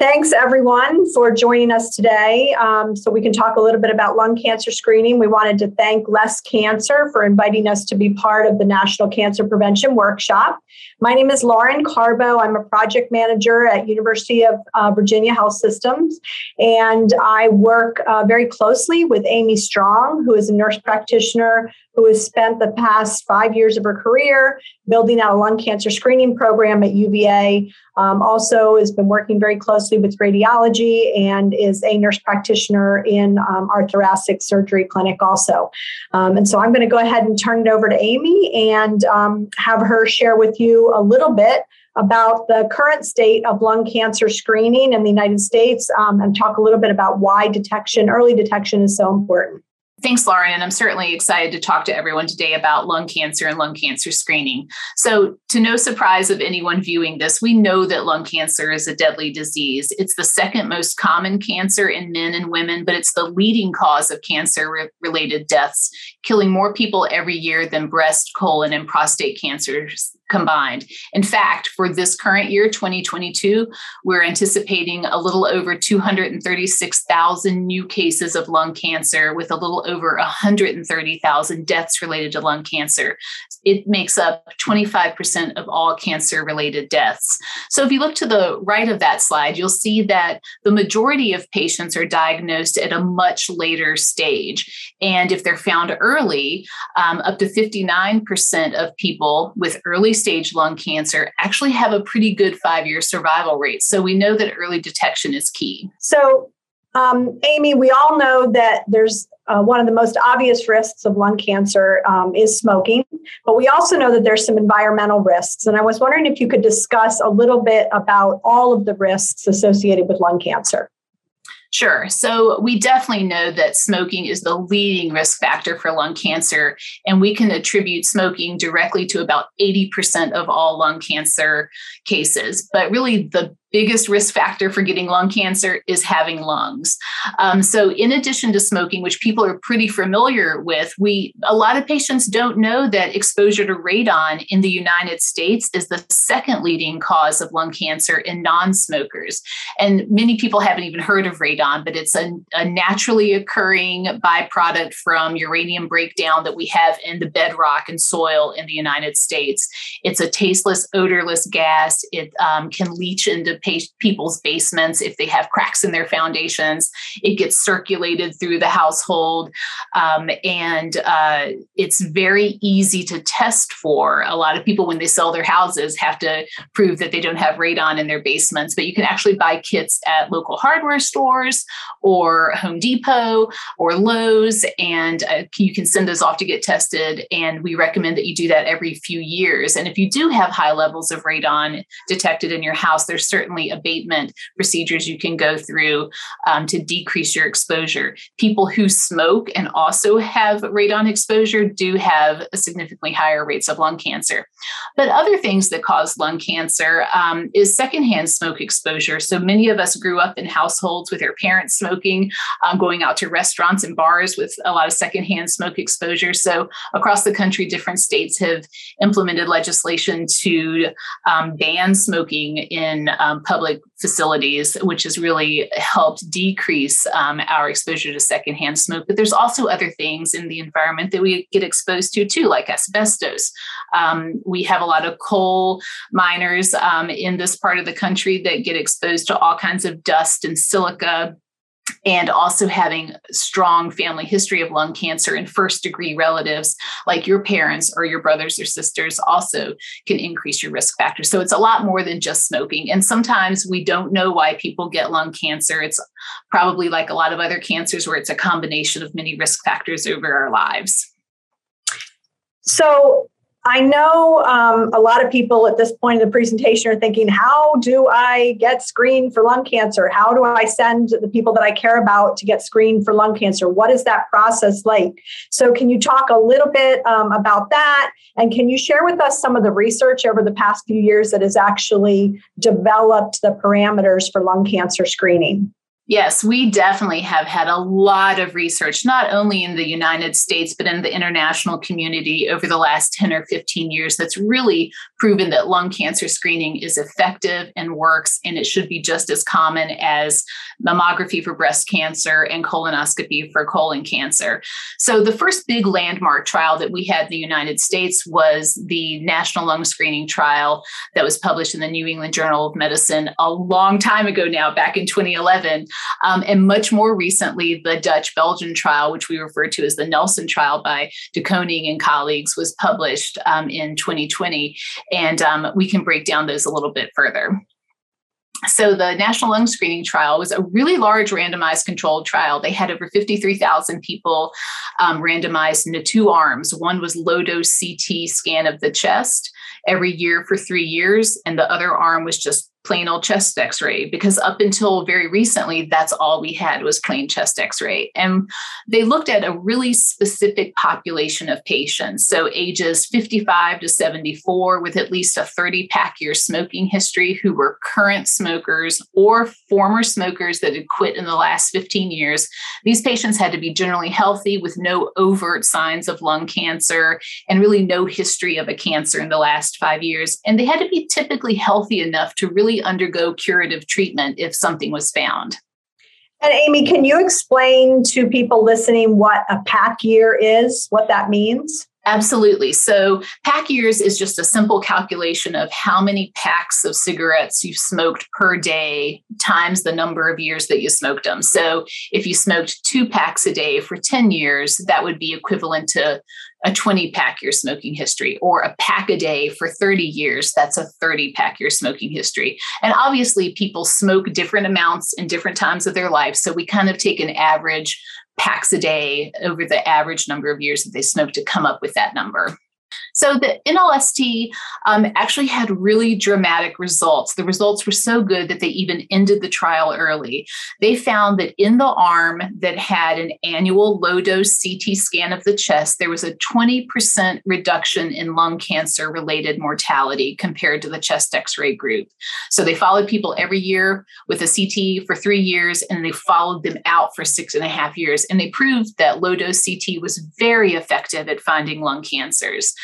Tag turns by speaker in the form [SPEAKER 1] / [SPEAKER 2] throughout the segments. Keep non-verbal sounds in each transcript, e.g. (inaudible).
[SPEAKER 1] Thanks, everyone, for joining us today. Um, so, we can talk a little bit about lung cancer screening. We wanted to thank Less Cancer for inviting us to be part of the National Cancer Prevention Workshop. My name is Lauren Carbo. I'm a project manager at University of uh, Virginia Health Systems, and I work uh, very closely with Aimee Strong, who is a nurse practitioner who has spent the past five years of her career building out a lung cancer screening program at UVA. Um, also, has been working very closely with radiology and is a nurse practitioner in um, our thoracic surgery clinic, also. Um, and so, I'm going to go ahead and turn it over to Aimee and um, have her share with you a little bit about the current state of lung cancer screening in the United States um, and talk a little bit about why detection, early detection, is so important.
[SPEAKER 2] Thanks, Lauren. And I'm certainly excited to talk to everyone today about lung cancer and lung cancer screening. So, to no surprise of anyone viewing this, we know that lung cancer is a deadly disease. It's the second most common cancer in men and women, but it's the leading cause of cancer related deaths, killing more people every year than breast, colon, and prostate cancers combined. In fact, for this current year, 2022, we're anticipating a little over 236,000 new cases of lung cancer with a little over 130,000 deaths related to lung cancer. It makes up 25% of all cancer related deaths. So if you look to the right of that slide, you'll see that the majority of patients are diagnosed at a much later stage. And if they're found early, um, up to 59% of people with early stage lung cancer actually have a pretty good five year survival rate. So we know that early detection is key.
[SPEAKER 1] So, um, Aimee, we all know that there's uh, one of the most obvious risks of lung cancer um, is smoking, but we also know that there's some environmental risks. And I was wondering if you could discuss a little bit about all of the risks associated with lung cancer.
[SPEAKER 2] Sure. So we definitely know that smoking is the leading risk factor for lung cancer, and we can attribute smoking directly to about 80% of all lung cancer cases. But really, the biggest risk factor for getting lung cancer is having lungs. Um, so, in addition to smoking, which people are pretty familiar with, we a lot of patients don't know that exposure to radon in the United States is the second leading cause of lung cancer in non-smokers. And many people haven't even heard of radon, but it's a, a naturally occurring byproduct from uranium breakdown that we have in the bedrock and soil in the United States. It's a tasteless, odorless gas. It um, can leach into people's basements if they have cracks in their foundations. It gets circulated through the household. Um, and uh, it's very easy to test for. A lot of people, when they sell their houses, have to prove that they don't have radon in their basements, but you can actually buy kits at local hardware stores or Home Depot or Lowe's, and uh, you can send those off to get tested. And we recommend that you do that every few years. And if you do have high levels of radon detected in your house, there's certainly certainly abatement procedures you can go through um, to decrease your exposure. People who smoke and also have radon exposure do have significantly higher rates of lung cancer. But other things that cause lung cancer um, is secondhand smoke exposure. So many of us grew up in households with our parents smoking, um, going out to restaurants and bars with a lot of secondhand smoke exposure. So across the country, different states have implemented legislation to um, ban smoking in public facilities, which has really helped decrease um, our exposure to secondhand smoke. But there's also other things in the environment that we get exposed to too, like asbestos. Um, we have a lot of coal miners um, in this part of the country that get exposed to all kinds of dust and silica and also having strong family history of lung cancer and first degree relatives like your parents or your brothers or sisters also can increase your risk factor. So it's a lot more than just smoking. And sometimes we don't know why people get lung cancer. It's probably like a lot of other cancers where it's a combination of many risk factors over our lives.
[SPEAKER 1] So I know um, a lot of people at this point in the presentation are thinking, how do I get screened for lung cancer? How do I send the people that I care about to get screened for lung cancer? What is that process like? So, can you talk a little bit um, about that? And can you share with us some of the research over the past few years that has actually developed the parameters for lung cancer screening?
[SPEAKER 2] Yes, we definitely have had a lot of research, not only in the United States, but in the international community over the last 10 or 15 years, that's really proven that lung cancer screening is effective and works, and it should be just as common as mammography for breast cancer and colonoscopy for colon cancer. So, the first big landmark trial that we had in the United States was the National Lung Screening Trial that was published in the New England Journal of Medicine a long time ago now, back in 2011. Um, and much more recently, the Dutch Belgian trial, which we refer to as the Nelson trial by De Koning and colleagues, was published um, in 2020. And um, we can break down those a little bit further. So, the National Lung Screening Trial was a really large randomized controlled trial. They had over 53,000 people um, randomized into two arms. One was low dose CT scan of the chest every year for three years, and the other arm was just plain old chest x-ray because up until very recently that's all we had was plain chest x-ray. And they looked at a really specific population of patients. So ages 55 to 74 with at least a 30 pack year smoking history who were current smokers or former smokers that had quit in the last 15 years. These patients had to be generally healthy with no overt signs of lung cancer and really no history of a cancer in the last 5 years. And they had to be typically healthy enough to really undergo curative treatment if something was found.
[SPEAKER 1] And Aimee, can you explain to people listening what a pack year is, what that means?
[SPEAKER 2] Absolutely. So, pack years is just a simple calculation of how many packs of cigarettes you've smoked per day times the number of years that you smoked them. So, if you smoked two packs a day for 10 years, that would be equivalent to a 20 pack year smoking history or a pack a day for 30 years that's a 30 pack year smoking history and obviously people smoke different amounts in different times of their life so we kind of take an average packs a day over the average number of years that they smoke to come up with that number so the NLST um, actually had really dramatic results. The results were so good that they even ended the trial early. They found that in the arm that had an annual low dose CT scan of the chest, there was a 20% reduction in lung cancer related mortality compared to the chest x ray group. So they followed people every year with a CT for three years and they followed them out for six and a half years. And they proved that low dose CT was very effective at finding lung cancers.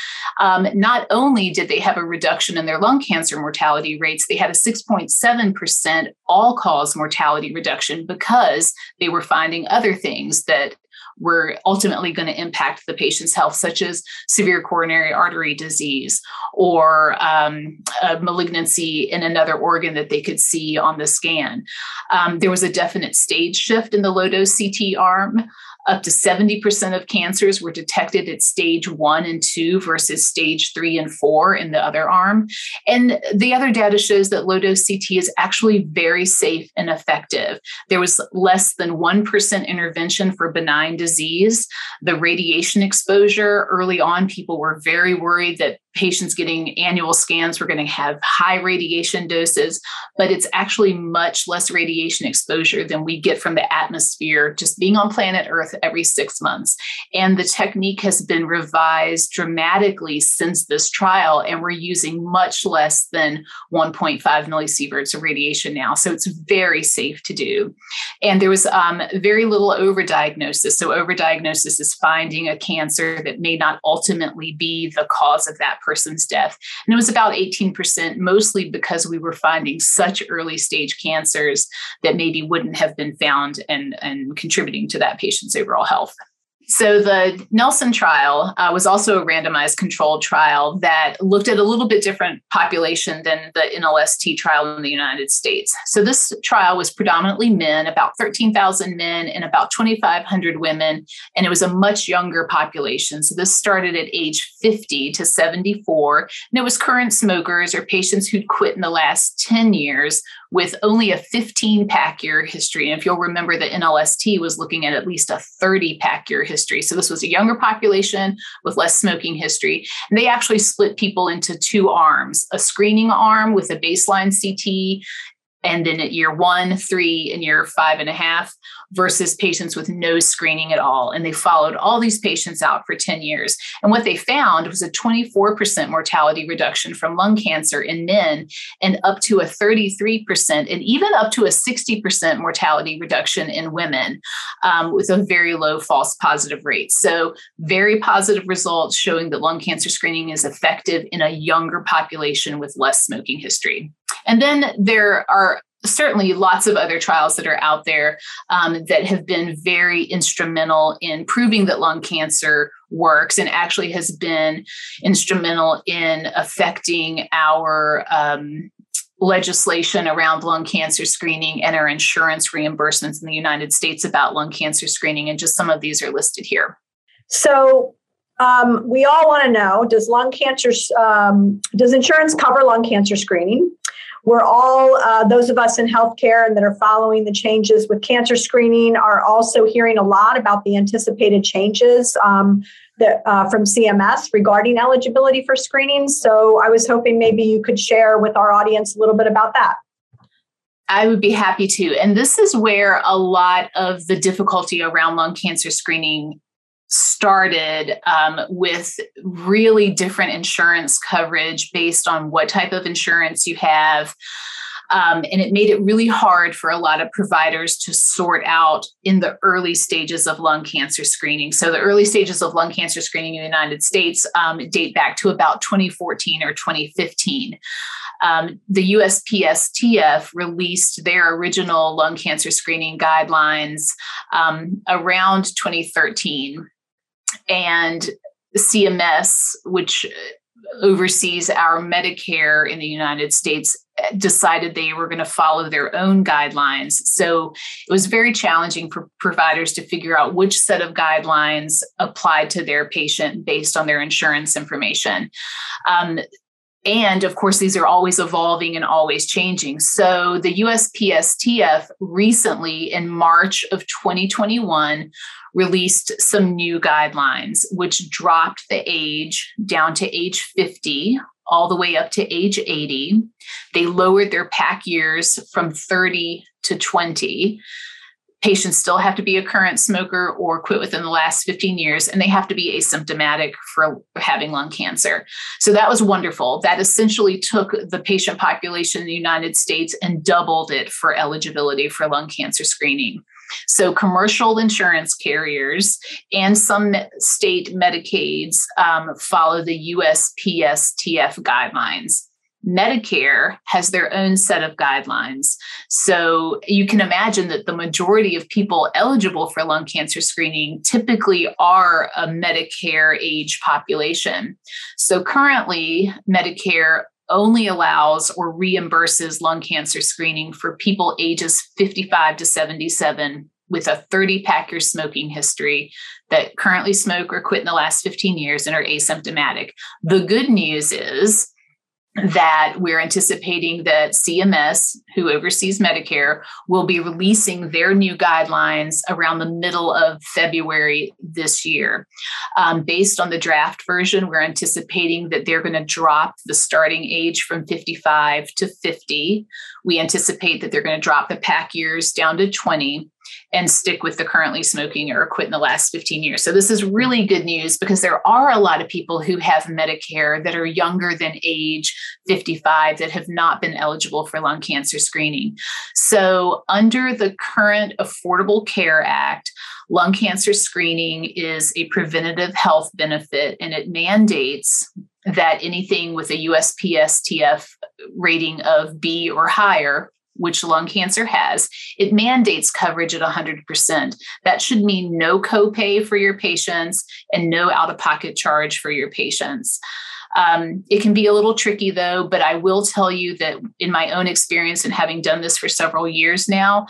[SPEAKER 2] Um, not only did they have a reduction in their lung cancer mortality rates, they had a 6.7% all cause mortality reduction because they were finding other things that were ultimately going to impact the patient's health, such as severe coronary artery disease or um, malignancy in another organ that they could see on the scan. Um, there was a definite stage shift in the low dose CT arm. Up to 70% of cancers were detected at stage one and two versus stage three and four in the other arm. And the other data shows that low dose CT is actually very safe and effective. There was less than 1% intervention for benign disease. The radiation exposure early on, people were very worried that patients getting annual scans were going to have high radiation doses, but it's actually much less radiation exposure than we get from the atmosphere just being on planet Earth every six months. And the technique has been revised dramatically since this trial, and we're using much less than 1.5 millisieverts of radiation now. So it's very safe to do. And there was um, very little overdiagnosis. So, overdiagnosis is finding a cancer that may not ultimately be the cause of that person's death. And it was about 18%, mostly because we were finding such early stage cancers that maybe wouldn't have been found and, and contributing to that patient's overall health. So the Nelson trial uh, was also a randomized controlled trial that looked at a little bit different population than the NLST trial in the United States. So this trial was predominantly men, about 13,000 men and about 2,500 women, and it was a much younger population. So this started at age 50 to 74, and it was current smokers or patients who'd quit in the last 10 years with only a 15 pack year history. And if you'll remember, the NLST was looking at at least a 30 pack year history. So this was a younger population with less smoking history. And they actually split people into two arms a screening arm with a baseline CT and then at year one, three, and year five and a half, versus patients with no screening at all. And they followed all these patients out for 10 years. And what they found was a 24% mortality reduction from lung cancer in men, and up to a 33%, and even up to a 60% mortality reduction in women um, with a very low false positive rate. So, very positive results showing that lung cancer screening is effective in a younger population with less smoking history. And then there are certainly lots of other trials that are out there um, that have been very instrumental in proving that lung cancer works and actually has been instrumental in affecting our um, legislation around lung cancer screening and our insurance reimbursements in the United States about lung cancer screening. And just some of these are listed here.
[SPEAKER 1] So, um, we all want to know does lung cancer um, does insurance cover lung cancer screening we're all, uh, those of us in healthcare and that are following the changes with cancer screening, are also hearing a lot about the anticipated changes um, that, uh, from CMS regarding eligibility for screening. So I was hoping maybe you could share with our audience a little bit about that.
[SPEAKER 2] I would be happy to. And this is where a lot of the difficulty around lung cancer screening started um, with really different insurance coverage based on what type of insurance you have. Um, and it made it really hard for a lot of providers to sort out in the early stages of lung cancer screening. So, the early stages of lung cancer screening in the United States um, date back to about 2014 or 2015. Um, the USPSTF released their original lung cancer screening guidelines um, around 2013 and CMS, which oversees our Medicare in the United States, decided they were going to follow their own guidelines. So it was very challenging for providers to figure out which set of guidelines applied to their patient based on their insurance information. Um, and of course, these are always evolving and always changing. So the USPSTF recently, in March of 2021, released some new guidelines, which dropped the age down to age 50 all the way up to age 80. They lowered their pack years from 30 to 20. Patients still have to be a current smoker or quit within the last 15 years, and they have to be asymptomatic for having lung cancer. So that was wonderful. That essentially took the patient population in the United States and doubled it for eligibility for lung cancer screening. So, commercial insurance carriers and some state Medicaids um, follow the USPSTF guidelines. Medicare has their own set of guidelines. So you can imagine that the majority of people eligible for lung cancer screening typically are a Medicare age population. So currently, Medicare only allows or reimburses lung cancer screening for people ages 55 to 77 with a 30 pack year smoking history that currently smoke or quit in the last 15 years and are asymptomatic. The good news is that we're anticipating that CMS, who oversees Medicare, will be releasing their new guidelines around the middle of February this year. Um, based on the draft version, we're anticipating that they're going to drop the starting age from 55 to 50. We anticipate that they're going to drop the pack years down to 20 and stick with the currently smoking or quit in the last 15 years. So this is really good news because there are a lot of people who have Medicare that are younger than age 55 that have not been eligible for lung cancer screening. So under the current Affordable Care Act, lung cancer screening is a preventative health benefit and it mandates that anything with a USPSTF rating of B or higher which lung cancer has, it mandates coverage at 100%. That should mean no copay for your patients and no out of pocket charge for your patients. Um, it can be a little tricky though, but I will tell you that in my own experience and having done this for several years now,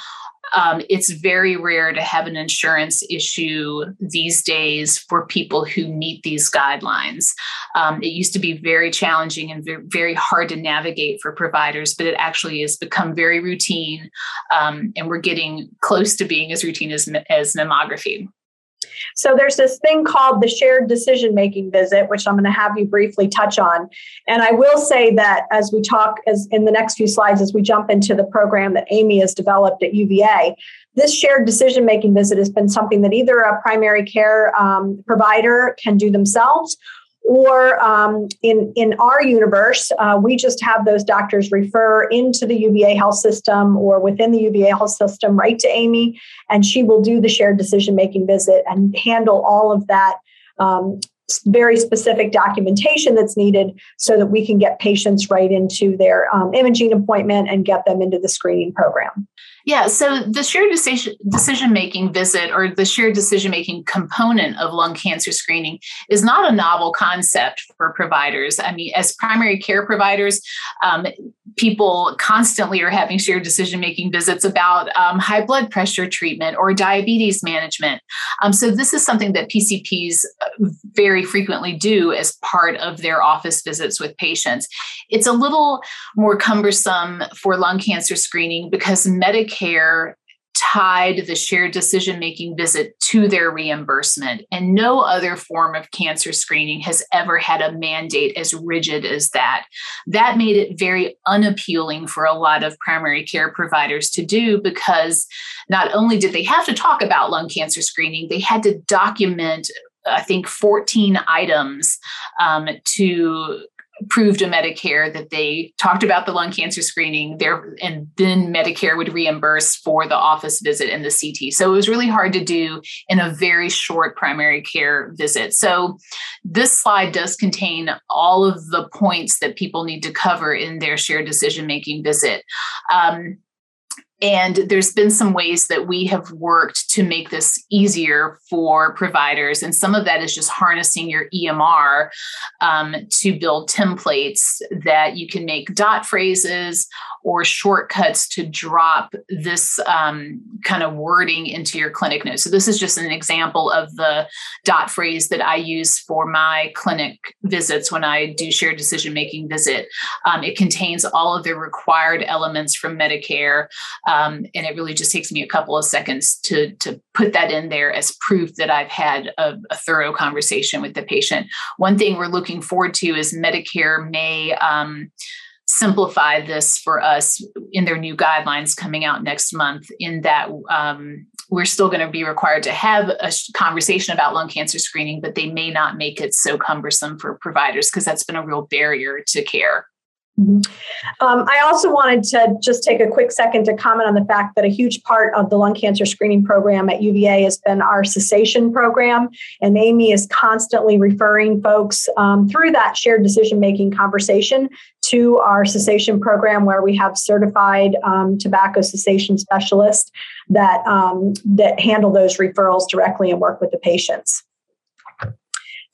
[SPEAKER 2] um, it's very rare to have an insurance issue these days for people who meet these guidelines. Um, it used to be very challenging and very hard to navigate for providers, but it actually has become very routine, um, and we're getting close to being as routine as, as mammography.
[SPEAKER 1] So there's this thing called the shared decision making visit, which I'm going to have you briefly touch on. And I will say that as we talk, as in the next few slides, as we jump into the program that Aimee has developed at UVA, this shared decision making visit has been something that either a primary care um, provider can do themselves or um, in, in our universe, uh, we just have those doctors refer into the UVA health system or within the UVA health system right to Aimee, and she will do the shared decision making visit and handle all of that um, very specific documentation that's needed so that we can get patients right into their um, imaging appointment and get them into the screening program.
[SPEAKER 2] Yeah, so the shared decision making visit or the shared decision making component of lung cancer screening is not a novel concept for providers. I mean, as primary care providers, um, people constantly are having shared decision making visits about um, high blood pressure treatment or diabetes management. Um, so this is something that PCPs uh, very frequently do as part of their office visits with patients. It's a little more cumbersome for lung cancer screening because Medicare care tied the shared decision making visit to their reimbursement. And no other form of cancer screening has ever had a mandate as rigid as that. That made it very unappealing for a lot of primary care providers to do because not only did they have to talk about lung cancer screening, they had to document. I think 14 items um, to proved to Medicare that they talked about the lung cancer screening there and then Medicare would reimburse for the office visit and the CT. So it was really hard to do in a very short primary care visit. So this slide does contain all of the points that people need to cover in their shared decision making visit. Um, and there's been some ways that we have worked to make this easier for providers. And some of that is just harnessing your EMR um, to build templates that you can make dot phrases or shortcuts to drop this um, kind of wording into your clinic notes. So, this is just an example of the dot phrase that I use for my clinic visits when I do shared decision making visit. Um, it contains all of the required elements from Medicare, um, and it really just takes me a couple of seconds to, to put that in there as proof that I've had a, a thorough conversation with the patient. One thing we're looking forward to is Medicare may um, simplify this for us in their new guidelines coming out next month in that um, we're still going to be required to have a conversation about lung cancer screening but they may not make it so cumbersome for providers because that's been a real barrier to care
[SPEAKER 1] Mm-hmm. Um, I also wanted to just take a quick second to comment on the fact that a huge part of the lung cancer screening program at UVA has been our cessation program. And Aimee is constantly referring folks um, through that shared decision making conversation to our cessation program, where we have certified um, tobacco cessation specialists that, um, that handle those referrals directly and work with the patients.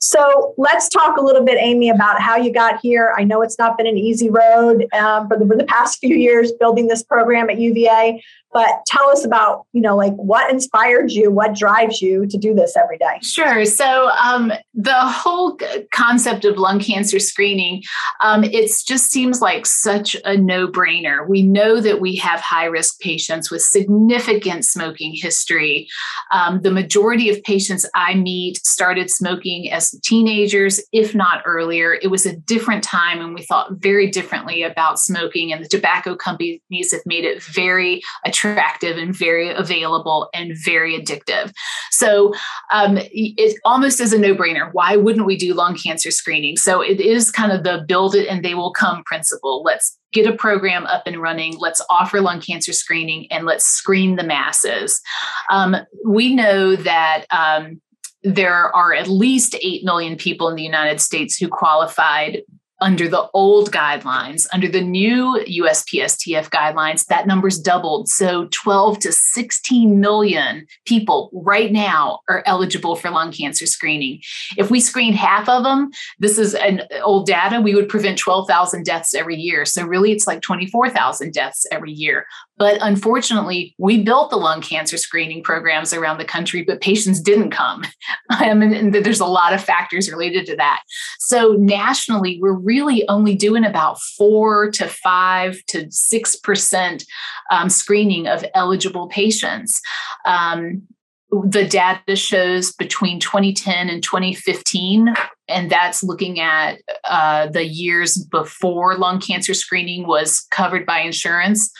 [SPEAKER 1] So let's talk a little bit, Aimee, about how you got here. I know it's not been an easy road um, for, the, for the past (laughs) few years building this program at UVA, but tell us about you know like what inspired you what drives you to do this every day?
[SPEAKER 2] Sure. So um, the whole concept of lung cancer screening um, it just seems like such a no-brainer. We know that we have high risk patients with significant smoking history. Um, the majority of patients i meet started smoking as teenagers if not earlier it was a different time and we thought very differently about smoking and the tobacco companies have made it very attractive and very available and very addictive. So um, it almost is a no brainer. Why wouldn't we do lung cancer screening? So it is kind of the build it and they will come principle. Let's get a program up and running. Let's offer lung cancer screening and let's screen the masses. Um, we know that. Um, there are at least 8 million people in the United States who qualified under the old guidelines. Under the new USPSTF guidelines, that number's doubled. So 12 to 16 million people right now are eligible for lung cancer screening. If we screen half of them, this is an old data, we would prevent 12,000 deaths every year. So really it's like 24,000 deaths every year. But unfortunately, we built the lung cancer screening programs around the country, but patients didn't come. (laughs) I mean, and there's a lot of factors related to that. So nationally, we're really only doing about four to five to six percent um, screening of eligible patients. Um, the data shows between 2010 and 2015, and that's looking at uh, the years before lung cancer screening was covered by insurance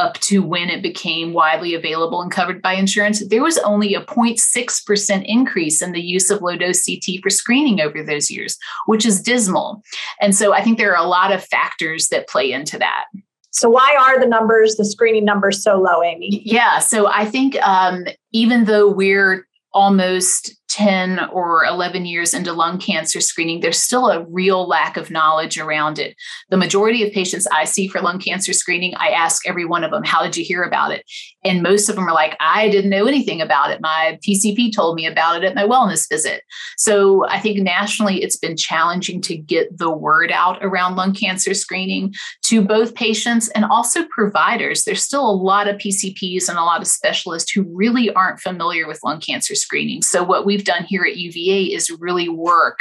[SPEAKER 2] up to when it became widely available and covered by insurance, there was only a 0.6% increase in the use of low dose CT for screening over those years, which is dismal. And so I think there are a lot of factors that play into that.
[SPEAKER 1] So, why are the numbers, the screening numbers, so low, Aimee?
[SPEAKER 2] Yeah. So, I think um, even though we're almost 10 or 11 years into lung cancer screening, there's still a real lack of knowledge around it. The majority of patients I see for lung cancer screening, I ask every one of them, How did you hear about it? And most of them are like, I didn't know anything about it. My PCP told me about it at my wellness visit. So I think nationally, it's been challenging to get the word out around lung cancer screening to both patients and also providers. There's still a lot of PCPs and a lot of specialists who really aren't familiar with lung cancer screening. So what we've done here at UVA is really work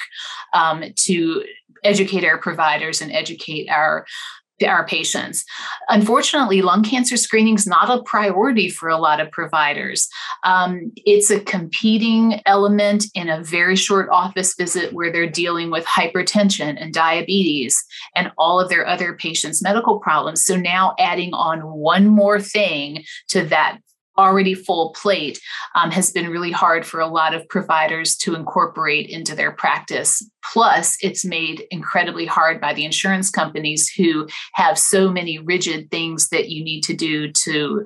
[SPEAKER 2] um, to educate our providers and educate our our patients. Unfortunately, lung cancer screening is not a priority for a lot of providers. Um, it's a competing element in a very short office visit where they're dealing with hypertension and diabetes and all of their other patients' medical problems. So now adding on one more thing to that already full plate um, has been really hard for a lot of providers to incorporate into their practice. Plus, it's made incredibly hard by the insurance companies who have so many rigid things that you need to do to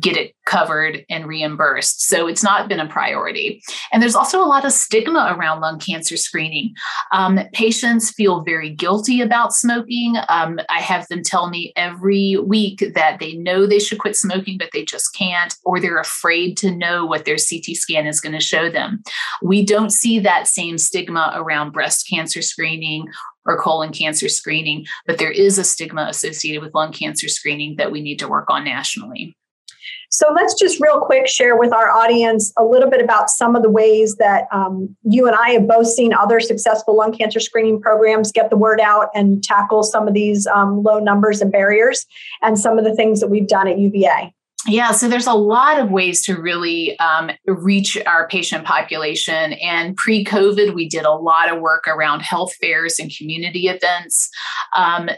[SPEAKER 2] get it covered and reimbursed. So it's not been a priority. And there's also a lot of stigma around lung cancer screening. Um, patients feel very guilty about smoking. Um, I have them tell me every week that they know they should quit smoking, but they just can't, or they're afraid to know what their CT scan is going to show them. We don't see that same stigma around breast cancer screening or colon cancer screening, but there is a stigma associated with lung cancer screening that we need to work on nationally.
[SPEAKER 1] So let's just real quick share with our audience a little bit about some of the ways that um, you and I have both seen other successful lung cancer screening programs get the word out and tackle some of these um, low numbers and barriers, and some of the things that we've done at UVA.
[SPEAKER 2] Yeah, so there's a lot of ways to really um, reach our patient population. And pre COVID, we did a lot of work around health fairs and community events. Um,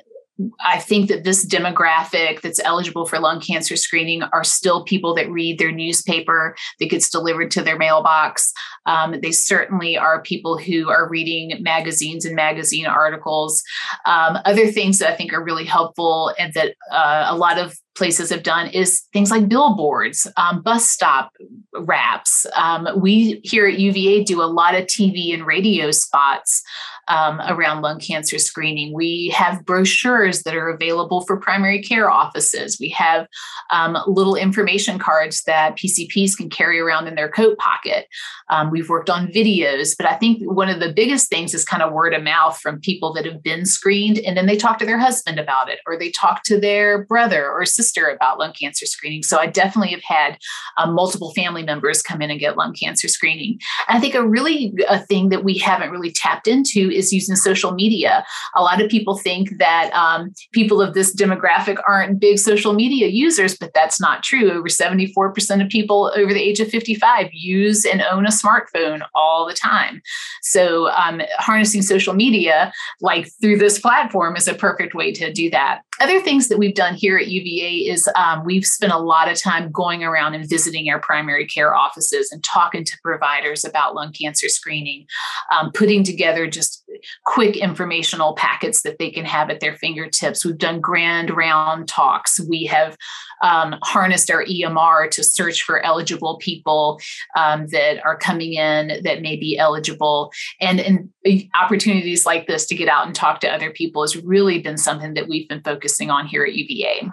[SPEAKER 2] I think that this demographic that's eligible for lung cancer screening are still people that read their newspaper that gets delivered to their mailbox. Um, they certainly are people who are reading magazines and magazine articles. Um, other things that I think are really helpful and that uh, a lot of places have done is things like billboards, um, bus stop wraps. Um, we here at UVA do a lot of TV and radio spots um, around lung cancer screening. We have brochures that are available for primary care offices. We have um, little information cards that PCPs can carry around in their coat pocket. Um, we've worked on videos, but I think one of the biggest things is kind of word of mouth from people that have been screened and then they talk to their husband about it or they talk to their brother or sister about lung cancer screening. So I definitely have had um, multiple family members come in and get lung cancer screening. And I think a really a thing that we haven't really tapped into is using social media. A lot of people think that um, people of this demographic aren't big social media users, but that's not true. Over 74% of people over the age of 55 use and own a smartphone all the time. So um, harnessing social media, like through this platform, is a perfect way to do that. Other things that we've done here at UVA is um, we've spent a lot of time going around and visiting our primary care offices and talking to providers about lung cancer screening, um, putting together just quick informational packets that they can have at their fingertips. We've done grand round talks. We have um, harnessed our EMR to search for eligible people um, that are coming in that may be eligible. And, and opportunities like this to get out and talk to other people has really been something that we've been focusing on here at UVA.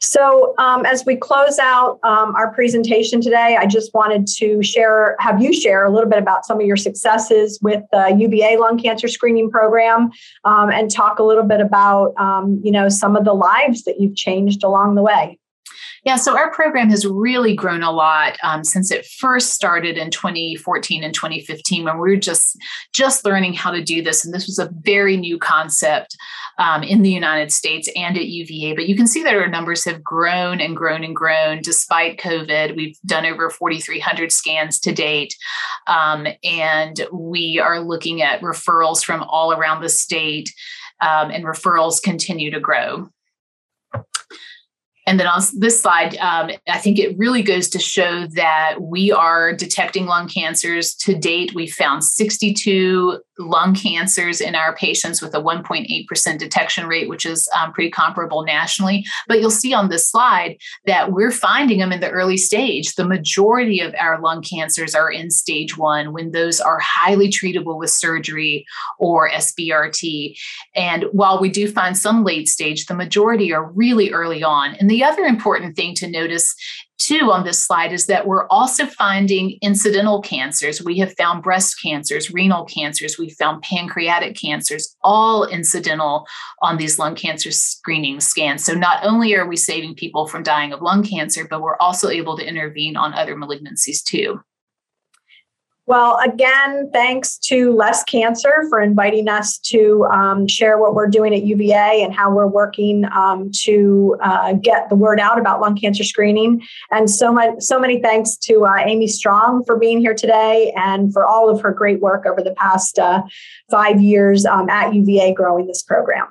[SPEAKER 1] So, um, as we close out um, our presentation today, I just wanted to share, have you share a little bit about some of your successes with the UVA lung cancer screening program, um, and talk a little bit about, um, you know, some of the lives that you've changed along the way.
[SPEAKER 2] Yeah, so our program has really grown a lot um, since it first started in 2014 and 2015 when we were just just learning how to do this, and this was a very new concept um, in the United States and at UVA. But you can see that our numbers have grown and grown and grown despite COVID. We've done over 4,300 scans to date, um, and we are looking at referrals from all around the state, um, and referrals continue to grow. And then on this slide, um, I think it really goes to show that we are detecting lung cancers. To date, we found 62 lung cancers in our patients with a 1.8% detection rate, which is um, pretty comparable nationally. But you'll see on this slide that we're finding them in the early stage. The majority of our lung cancers are in stage one when those are highly treatable with surgery or SBRT. And while we do find some late stage, the majority are really early on. And the other important thing to notice Two on this slide is that we're also finding incidental cancers. We have found breast cancers, renal cancers, we found pancreatic cancers, all incidental on these lung cancer screening scans. So not only are we saving people from dying of lung cancer, but we're also able to intervene on other malignancies too.
[SPEAKER 1] Well, again, thanks to Less Cancer for inviting us to um, share what we're doing at UVA and how we're working um, to uh, get the word out about lung cancer screening. And so much, so many thanks to uh, Aimee Strong for being here today and for all of her great work over the past uh, five years um, at UVA growing this program.